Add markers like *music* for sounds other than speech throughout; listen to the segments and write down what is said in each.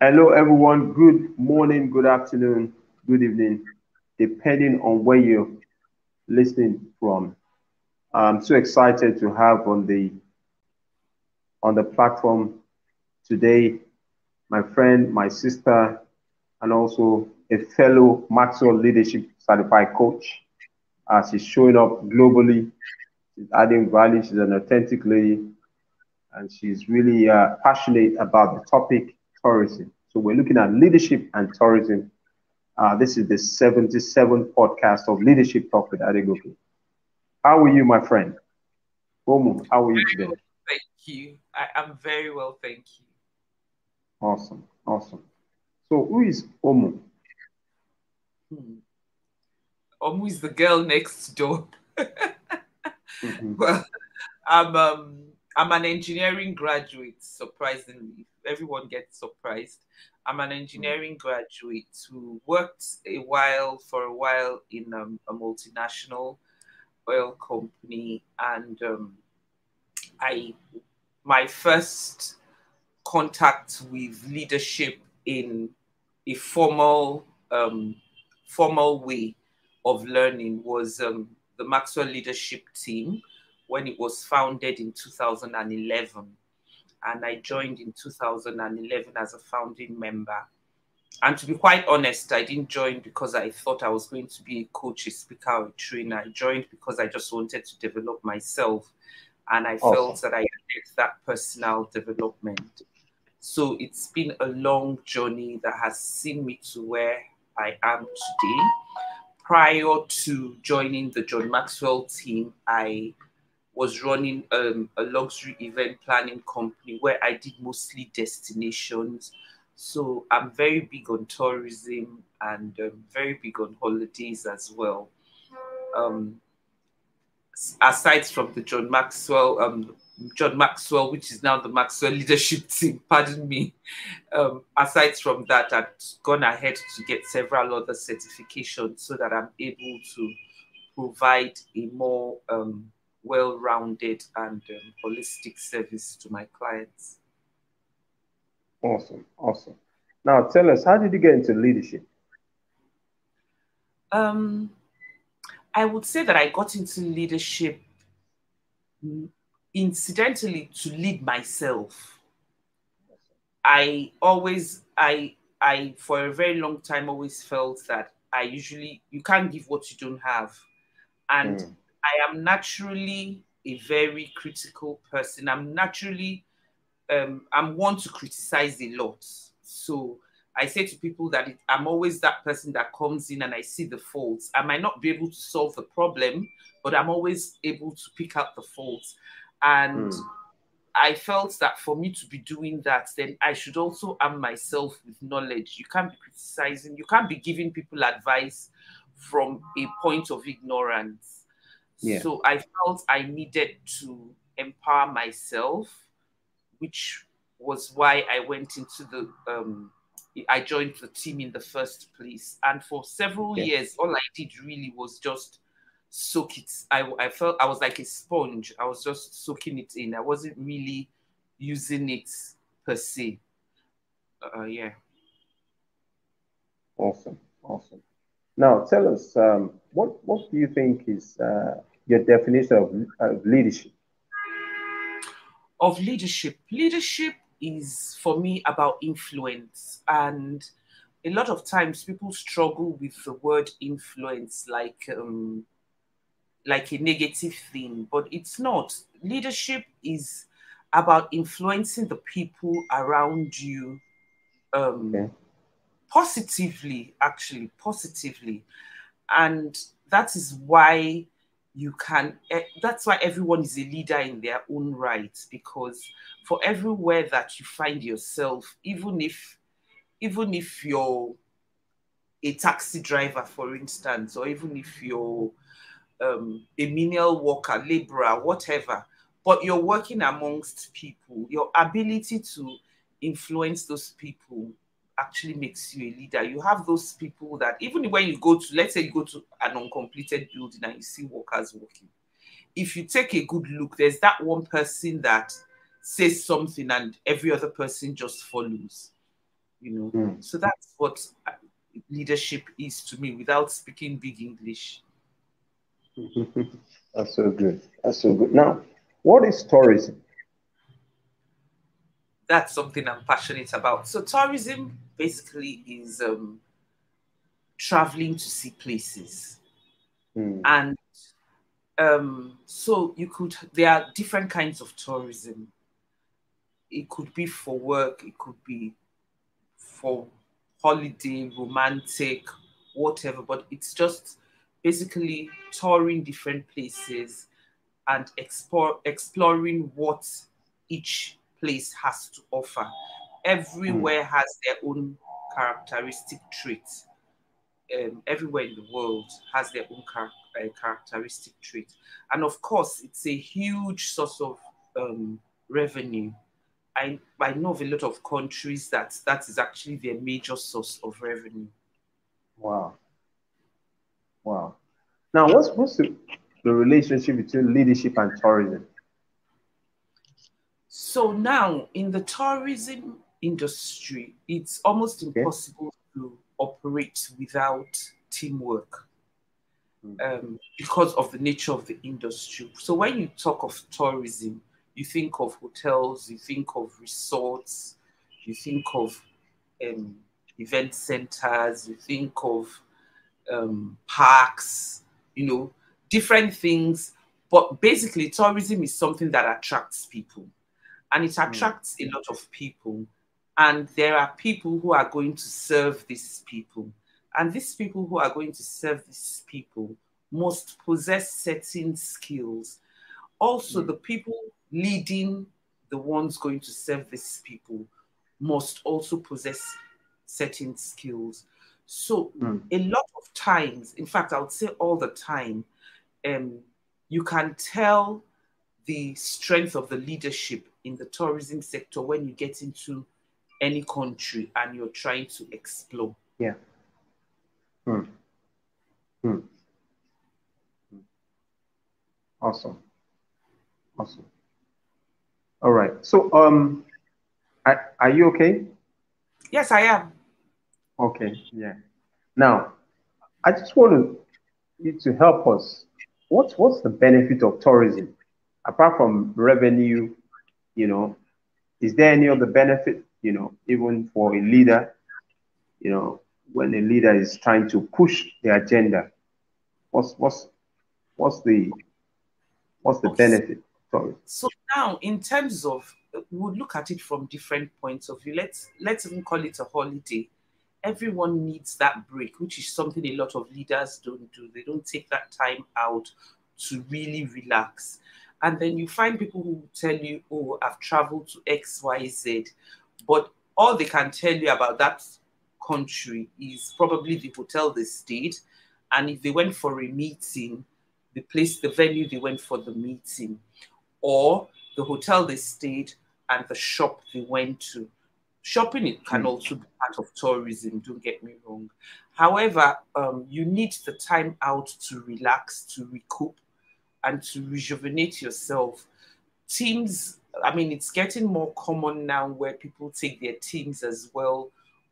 Hello, everyone. Good morning, good afternoon, good evening, depending on where you're listening from. I'm so excited to have on the on the platform today my friend, my sister, and also a fellow Maxwell Leadership Certified Coach. Uh, she's showing up globally. She's adding value. She's an authentic lady, and she's really uh, passionate about the topic tourism. So we're looking at leadership and tourism. Uh, this is the 77th podcast of Leadership Talk with Adegoke. How are you, my friend? Omu, how are you today? Thank you. I am very well, thank you. Awesome, awesome. So who is Omu? Hmm. Omu is the girl next door. *laughs* mm-hmm. Well, I'm um, I'm an engineering graduate. Surprisingly, everyone gets surprised. I'm an engineering graduate who worked a while for a while in um, a multinational oil company, and um, I my first contact with leadership in a formal um, formal way of learning was um, the Maxwell Leadership Team when it was founded in 2011. And I joined in 2011 as a founding member. And to be quite honest, I didn't join because I thought I was going to be a coach, a speaker, or a trainer. I joined because I just wanted to develop myself. And I awesome. felt that I needed that personal development. So it's been a long journey that has seen me to where I am today. Prior to joining the John Maxwell team, I was running um, a luxury event planning company where I did mostly destinations. So I'm very big on tourism and um, very big on holidays as well. Um, aside from the John Maxwell um, John Maxwell, which is now the Maxwell leadership *laughs* team, pardon me. Um, aside from that, I've gone ahead to get several other certifications so that I'm able to provide a more um, well rounded and um, holistic service to my clients. Awesome, awesome. Now, tell us, how did you get into leadership? Um, I would say that I got into leadership incidentally to lead myself. I always, I, I, for a very long time, always felt that I usually, you can't give what you don't have. And mm. I am naturally a very critical person. I'm naturally, um, I'm one to criticize a lot. So I say to people that it, I'm always that person that comes in and I see the faults. I might not be able to solve the problem, but I'm always able to pick out the faults. And mm. I felt that for me to be doing that, then I should also arm myself with knowledge. You can't be criticizing, you can't be giving people advice from a point of ignorance. Yeah. So I felt I needed to empower myself, which was why I went into the um, I joined the team in the first place. And for several years, all I did really was just soak it. I, I felt I was like a sponge. I was just soaking it in. I wasn't really using it per se. Uh, yeah. Awesome, awesome. Now, tell us, um, what what do you think is uh, your definition of, of leadership? Of leadership, leadership is for me about influence, and a lot of times people struggle with the word influence, like um, like a negative thing, but it's not. Leadership is about influencing the people around you um, okay. Positively, actually, positively. And that is why you can, eh, that's why everyone is a leader in their own right, because for everywhere that you find yourself, even if, even if you're a taxi driver, for instance, or even if you're um, a menial worker, laborer, whatever, but you're working amongst people. Your ability to influence those people actually makes you a leader. You have those people that even when you go to, let's say you go to an uncompleted building and you see workers working, if you take a good look, there's that one person that says something and every other person just follows. you know. Mm. So that's what leadership is to me without speaking big English. *laughs* that's so good. That's so good. Now, what is tourism? That's something I'm passionate about. So tourism basically is um, traveling to see places. Mm. And um, so you could, there are different kinds of tourism. It could be for work, it could be for holiday, romantic, whatever, but it's just basically touring different places and explore, exploring what each place has to offer. Everywhere mm. has their own characteristic traits um, everywhere in the world has their own char- uh, characteristic trait. And of course, it's a huge source of um, revenue. I, I know of a lot of countries that that is actually their major source of revenue. Wow. Wow. Now, what's, what's the, the relationship between leadership and tourism? So now in the tourism industry, it's almost okay. impossible to operate without teamwork hmm. um, because of the nature of the industry. So when you talk of tourism, you think of hotels, you think of resorts, you think of um, event centers, you think of um, parks, you know, different things. But basically, tourism is something that attracts people and it hmm. attracts mm. a lot of people and there are people who are going to serve these people. And these people who are going to serve these people must possess certain skills. Also, mm. the people leading the ones going to serve these people must also possess certain skills. So, mm. a lot of times, in fact, I would say all the time, um, you can tell the strength of the leadership in the tourism sector when you get into any country and you're trying to explore. Yeah. Hmm. Hmm. Awesome. Awesome. All right. So, um, are, are you okay? Yes, I am. Okay. Yeah. Now, I just want you to help us. What's what's the benefit of tourism apart from revenue? You know, is there any other benefit you know, even for a leader, you know, when a leader is trying to push the agenda, what's what's what's the what's the benefit? Sorry. So now, in terms of, we'll look at it from different points of view. Let's let's even call it a holiday. Everyone needs that break, which is something a lot of leaders don't do. They don't take that time out to really relax. And then you find people who tell you, "Oh, I've traveled to X, Y, Z." But all they can tell you about that country is probably the hotel they stayed. And if they went for a meeting, the place, the venue they went for the meeting, or the hotel they stayed and the shop they went to. Shopping it can hmm. also be part of tourism, don't get me wrong. However, um, you need the time out to relax, to recoup, and to rejuvenate yourself. Teams I mean, it's getting more common now where people take their teams as well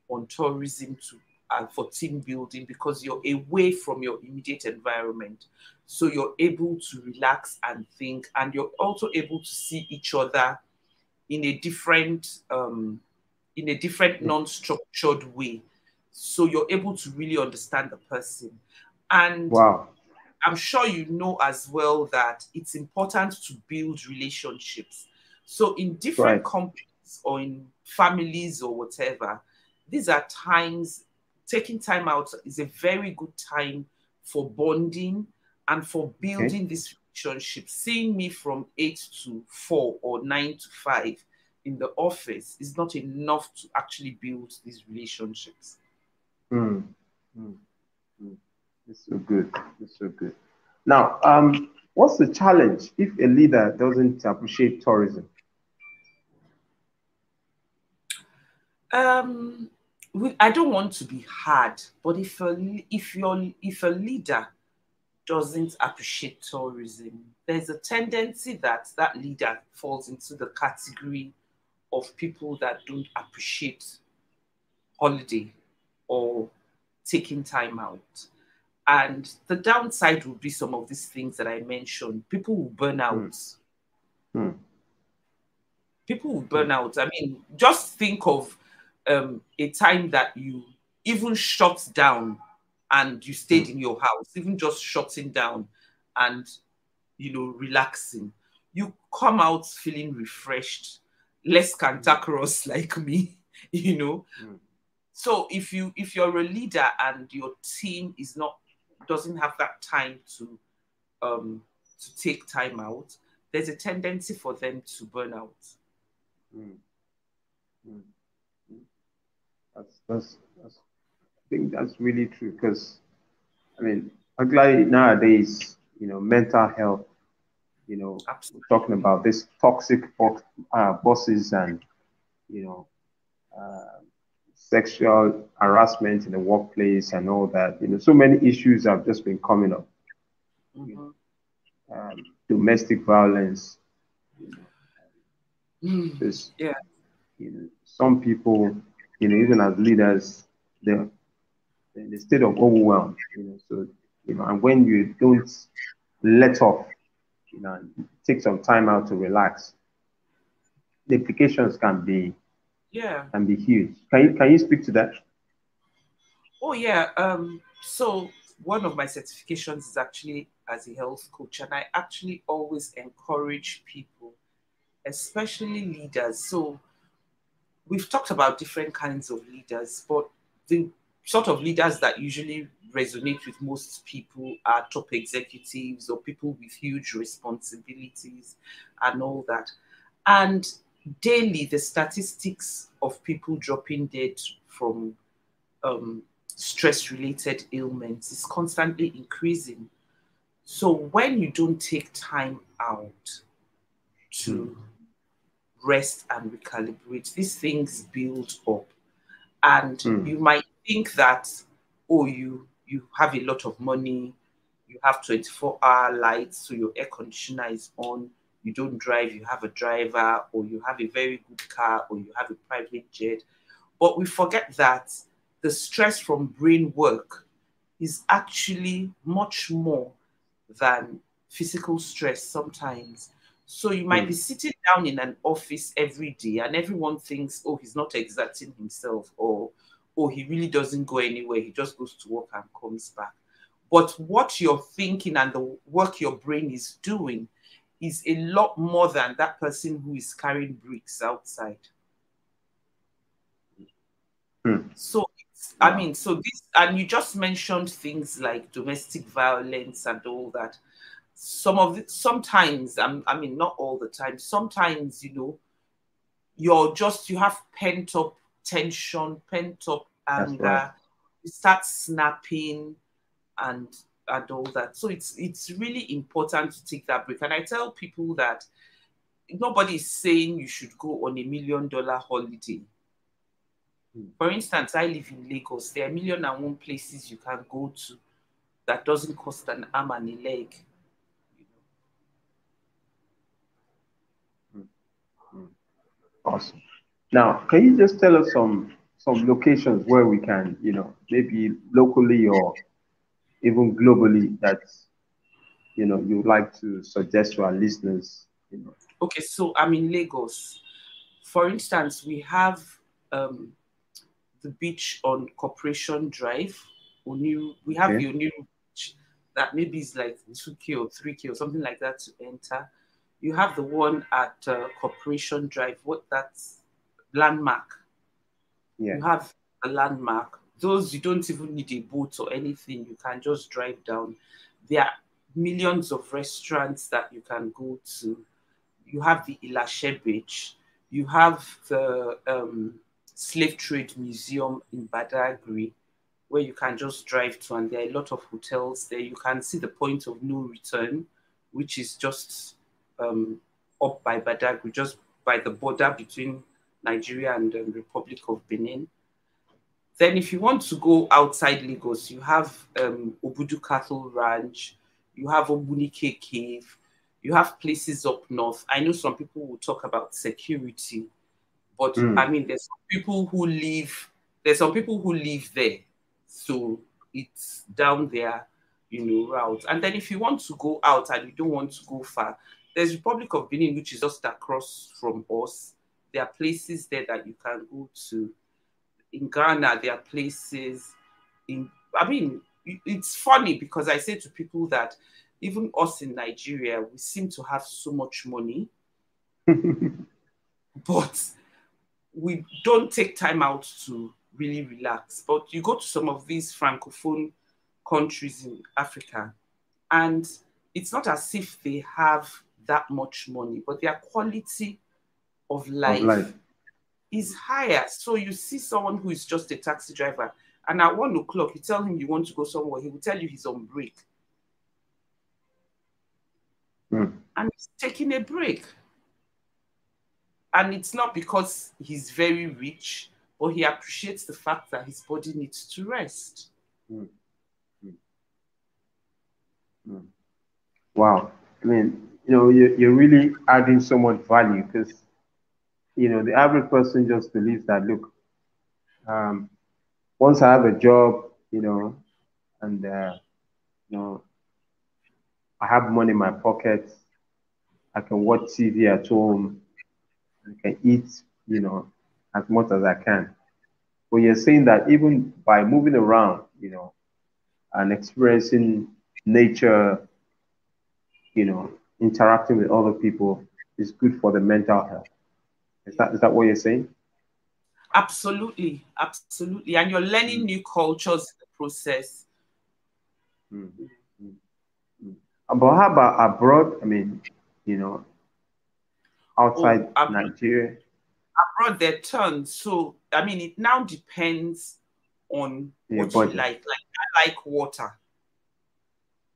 on tourism to uh, for team building because you're away from your immediate environment. So you're able to relax and think, and you're also able to see each other in a different, um, in a different non-structured way. So you're able to really understand the person. And wow. I'm sure you know as well that it's important to build relationships so in different right. companies or in families or whatever, these are times taking time out is a very good time for bonding and for building okay. this relationship. Seeing me from eight to four or nine to five in the office is not enough to actually build these relationships. Mm. Mm. It's so good. It's so good. Now, um, what's the challenge if a leader doesn't appreciate tourism? Um, I don't want to be hard, but if a if your if a leader doesn't appreciate tourism, there's a tendency that that leader falls into the category of people that don't appreciate holiday or taking time out. And the downside would be some of these things that I mentioned. People will burn out. Mm. Mm. People will burn out. I mean, just think of um, a time that you even shut down and you stayed mm. in your house, even just shutting down and you know relaxing. You come out feeling refreshed, less cantankerous *laughs* like me, you know. Mm. So if you if you're a leader and your team is not doesn't have that time to um to take time out, there's a tendency for them to burn out. Mm. Mm. That's, that's that's I think that's really true because I mean, particularly nowadays, you know, mental health, you know, Absolutely. talking about this toxic uh, bosses and you know. Uh, sexual harassment in the workplace and all that. You know, so many issues have just been coming up. Mm-hmm. Um, domestic violence. mm. yeah. You know, some people, you know, even as leaders, they're in a state of overwhelm. You know, so you know, and when you don't let off, you know, take some time out to relax, the implications can be yeah can be huge. Can you can you speak to that? Oh yeah. Um, so one of my certifications is actually as a health coach, and I actually always encourage people, especially leaders. So we've talked about different kinds of leaders, but the sort of leaders that usually resonate with most people are top executives or people with huge responsibilities and all that. And daily the statistics of people dropping dead from um, stress related ailments is constantly increasing. So when you don't take time out to rest and recalibrate, these things build up. And mm. you might think that, oh, you you have a lot of money, you have 24 hour lights, so your air conditioner is on, you don't drive, you have a driver, or you have a very good car, or you have a private jet. But we forget that the stress from brain work is actually much more than physical stress sometimes. So you might mm. be sitting down in an office every day and everyone thinks, oh, he's not exerting himself, or oh, he really doesn't go anywhere. He just goes to work and comes back. But what you're thinking and the work your brain is doing is a lot more than that person who is carrying bricks outside. Hmm. So, yeah. I mean, so this, and you just mentioned things like domestic violence and all that. Some of it, sometimes, I'm, I mean, not all the time, sometimes, you know, you're just, you have pent up tension, pent up anger, right. you start snapping and and all that. So it's it's really important to take that break. And I tell people that nobody is saying you should go on a million dollar holiday. Hmm. For instance, I live in Lagos. There are million and one places you can go to that doesn't cost an arm and a leg. Hmm. Hmm. Awesome. Now, can you just tell us some some locations where we can, you know, maybe locally or even globally that you know you would like to suggest to our listeners you know? Okay so i'm in lagos. For instance we have um, the beach on corporation drive Oniru, we have okay. the Oniru beach that maybe is like 2k or 3k or something like that to enter. You have the one at uh, corporation drive. What that's landmark. Yeah. you have a landmark those you don't even need a boat or anything. You can just drive down. There are millions of restaurants that you can go to. You have the Ilashe Beach. You have the um, Slave Trade Museum in Badagry, where you can just drive to, and there are a lot of hotels there. You can see the point of no return, which is just um, up by Badagry, just by the border between Nigeria and the Republic of Benin. Then, if you want to go outside Lagos, you have um, Obudu Cattle Ranch, you have Ogbunike Cave, you have places up north. I know some people will talk about security, but mm. I mean, there's people who live there's some people who live there, so it's down there, you know, route. And then if you want to go out and you don't want to go far, there's Republic of Benin, which is just across from us. There are places there that you can go to. In Ghana, there are places in I mean, it's funny because I say to people that even us in Nigeria, we seem to have so much money, *laughs* but we don't take time out to really relax. But you go to some of these francophone countries in Africa, and it's not as if they have that much money, but their quality of life, of life, is higher. So you see someone who is just a taxi driver, and at one o'clock, you tell him you want to go somewhere, he will tell you he's on break. Mm. And he's taking a break. And it's not because he's very rich, but he appreciates the fact that his body needs to rest. Mm. Mm. Wow. I mean, you know, you're, you're really adding so much value because, you know, the average person just believes that, look, um, once I have a job, you know, and, uh, you know, I have money in my pocket, I can watch TV at home, I can eat, you know, as much as I can. But you're saying that even by moving around, you know, and experiencing nature, you know, interacting with other people is good for the mental health. Is that is that what you're saying? Absolutely, absolutely. And you're learning mm. new cultures in the process. Mm-hmm. But how about abroad? I mean, you know, outside oh, Nigeria? Abroad, their turn. So, I mean, it now depends on yeah, what you like. Like, I like water.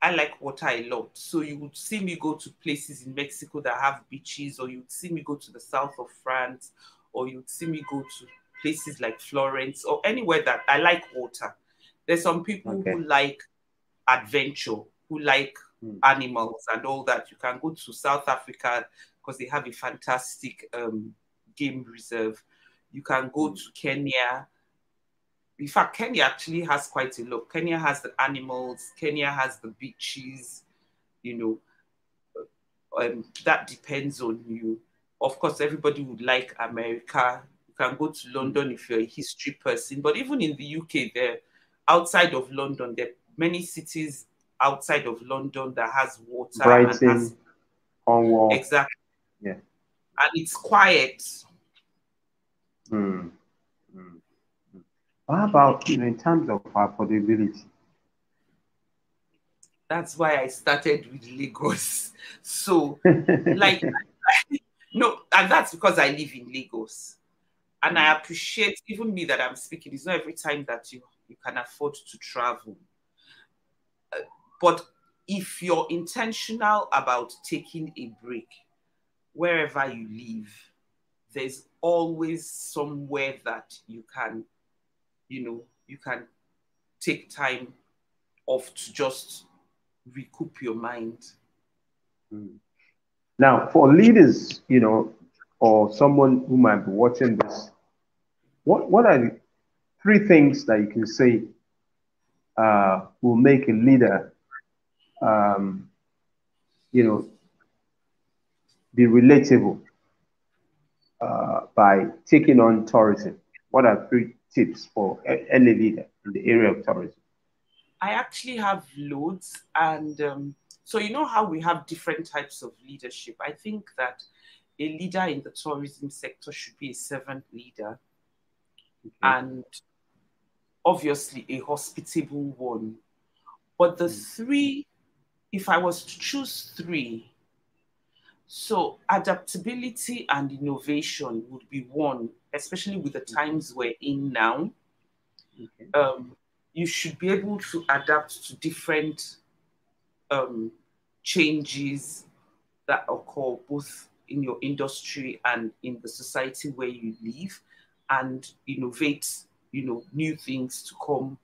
I like water a lot. So you would see me go to places in Mexico that have beaches, or you'd see me go to the south of France, or you'd see me go to places like Florence, or anywhere that I like water. There's some people okay. who like adventure, who like mm. animals and all that. You can go to South Africa because they have a fantastic um, game reserve. You can go mm. to Kenya in fact, Kenya actually has quite a lot. Kenya has the animals, Kenya has the beaches, you know. Um, that depends on you. Of course, everybody would like America. You can go to London if you're a history person, but even in the UK, there outside of London, there are many cities outside of London that has water. Brighton, has, Cornwall. Exactly. Yeah. And it's quiet. Hmm. How about you know, in terms of affordability? That's why I started with Lagos. *laughs* So, *laughs* like, *laughs* no, and that's because I live in Lagos. And I mm. appreciate even me that I'm speaking. It's not every time that you, you can afford to travel. Uh, but if you're intentional about taking a break, wherever you live, there's always somewhere that you can you know, you can take time off to just recoup your mind. Mm. Now, for leaders, you know, or someone who might be watching this, what, what are the three things that you can say uh, will make a leader, um, you know, be relatable uh, by taking on tourism? What are three tips for any leader in the area of tourism? I actually have loads. And um, so, you know how we have different types of leadership? I think that a leader in the tourism sector should be a servant leader okay. and obviously a hospitable one. But the mm. three, if I was to choose three, so adaptability and innovation would be one, especially with the times we're in now. Okay. Um, you should be able to adapt to different um, changes that occur both in your industry and in the society where you live and innovate you know new things to come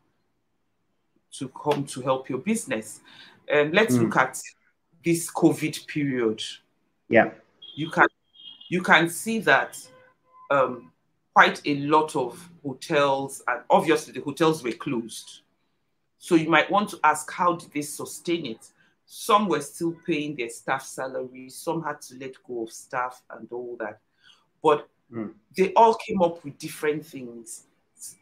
to come to help your business um, let's mm. look at this covid period yeah. You can you can see that um, quite a lot of hotels, and obviously the hotels were closed. So you might want to ask, how did they sustain it? Some were still paying their staff salaries, some had to let go of staff and all that. But mm. they all came up with different things.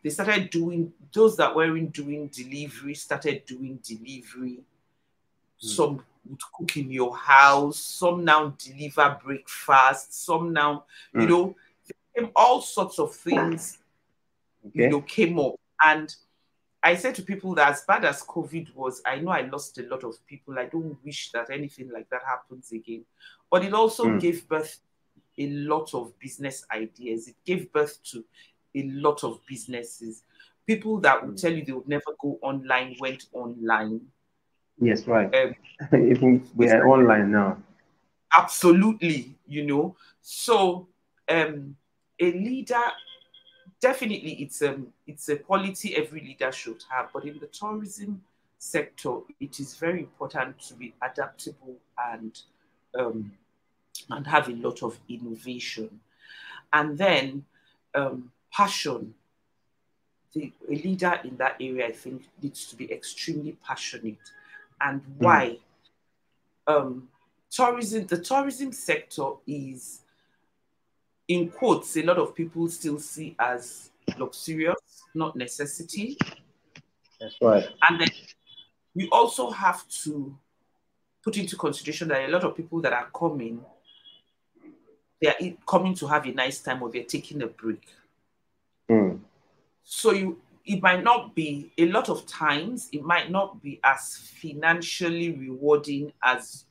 They started doing, those that weren't doing delivery started doing delivery. Mm. Some would cook in your house, some now deliver breakfast, some now, mm. you know, all sorts of things, okay. you know, came up. And I said to people that as bad as COVID was, I know I lost a lot of people. I don't wish that anything like that happens again. But it also mm. gave birth a lot of business ideas. It gave birth to a lot of businesses. People that would hmm. tell you they would never go online went online. Yes, right. Um, *laughs* we are online now. Absolutely, you know. So um, a leader definitely it's a it's a quality every leader should have but in the tourism sector it is very important to be adaptable and um, and have a lot of innovation and then um, passion the, a leader in that area i think needs to be extremely passionate and hmm. why mm. um, tourism the tourism sector is in quotes, a lot of people still see as luxurious, not necessity. That's right. And then we also have to put into consideration that a lot of people that are coming, they are coming to have a nice time or they're taking a break. Mm. So you it might not be a lot of times it might not be as financially rewarding as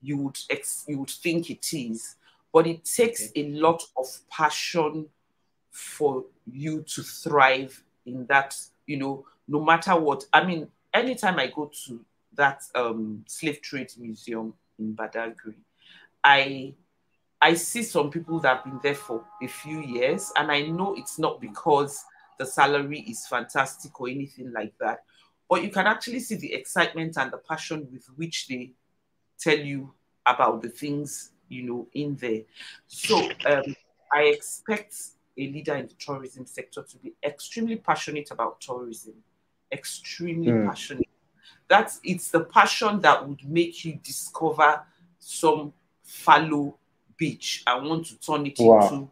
you would ex, you would think it is but it takes okay. a lot of passion for you to thrive in that, you know, no matter what. I mean, anytime I go to that um, slave trade museum in Badagry, I I see some people that have been there for a few years, and I know it's not because the salary is fantastic or anything like that, but you can actually see the excitement and the passion with which they tell you about the things you know, in there. So um, I expect a leader in the tourism sector to be extremely passionate about tourism, extremely mm. passionate. That's it's the passion that would make you discover some fallow beach and want to turn it wow. into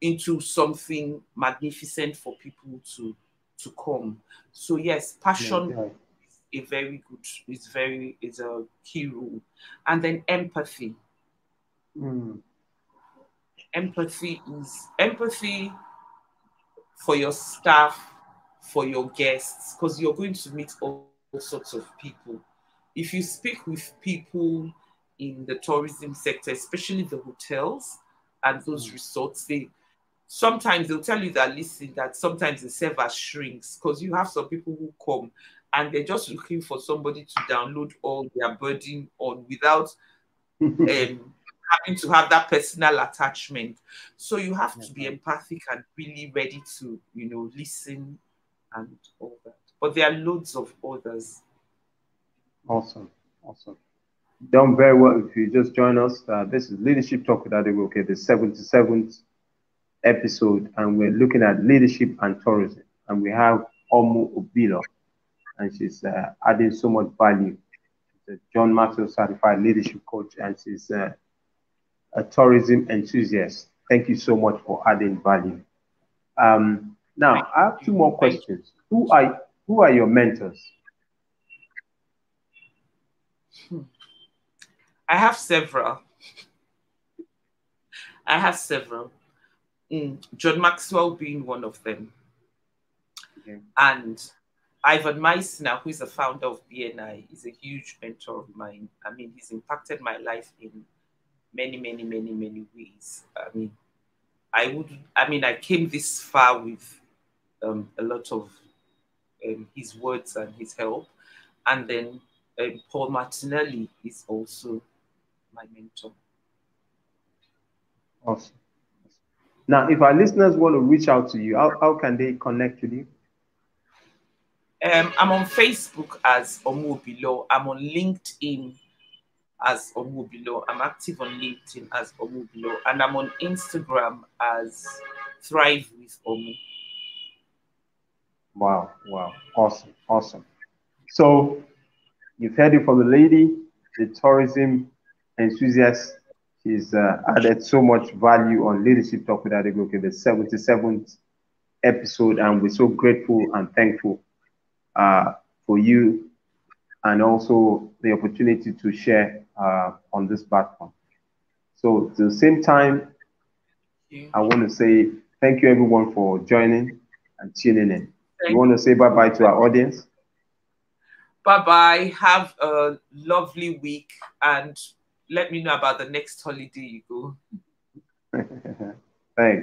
into something magnificent for people to to come. So yes, passion yeah, yeah. is a very good, is very is a key rule. And then empathy. Mm. Empathy is empathy for your staff, for your guests, because you're going to meet all, all sorts of people. If you speak with people in the tourism sector, especially the hotels and those mm. resorts, they sometimes they'll tell you that listen, that sometimes the server shrinks because you have some people who come and they're just looking for somebody to download all their burden on without *laughs* um, having to have that personal attachment. So you have to be empathic and really ready to, you know, listen and all that. But there are loads of others. Awesome. Awesome. Done very well. If you just join us, uh, this is Leadership Talk with Okay, the 77th episode, and we're looking at leadership and tourism. And we have Omu Obilo, and she's uh, adding so much value. She's a John Maxwell certified leadership coach, and she's uh, a tourism enthusiast. Thank you so much for adding value. Um, now, I have two more questions. Who are who are your mentors? I have several. I have several. Mm, John Maxwell being one of them. Okay. And Ivan Misner, who is the founder of BNI, is a huge mentor of mine. I mean, he's impacted my life in many, many, many, many ways. I mean, I would, I mean, I came this far with um, a lot of um, his words and his help. And then um, Paul Martinelli is also my mentor. Awesome. Now, if our listeners want to reach out to you, how, how can they connect with you? Um, I'm on Facebook as Omu Obilo. I'm on LinkedIn as Omubilo. I'm active on LinkedIn as Omubilo, and I'm on Instagram as thrive with Omu. Wow, wow, awesome, awesome. So you've heard it from the lady, the tourism enthusiast. She's uh, added so much value on Leadership Talk with Adegoke, the 77th episode, and we're so grateful and thankful uh, for you and also the opportunity to share uh, on this platform. So, at the same time, I want to say thank you everyone for joining and tuning in. Thank you want to say bye bye to our audience? Bye bye. Have a lovely week and let me know about the next holiday you go. *laughs* Thanks.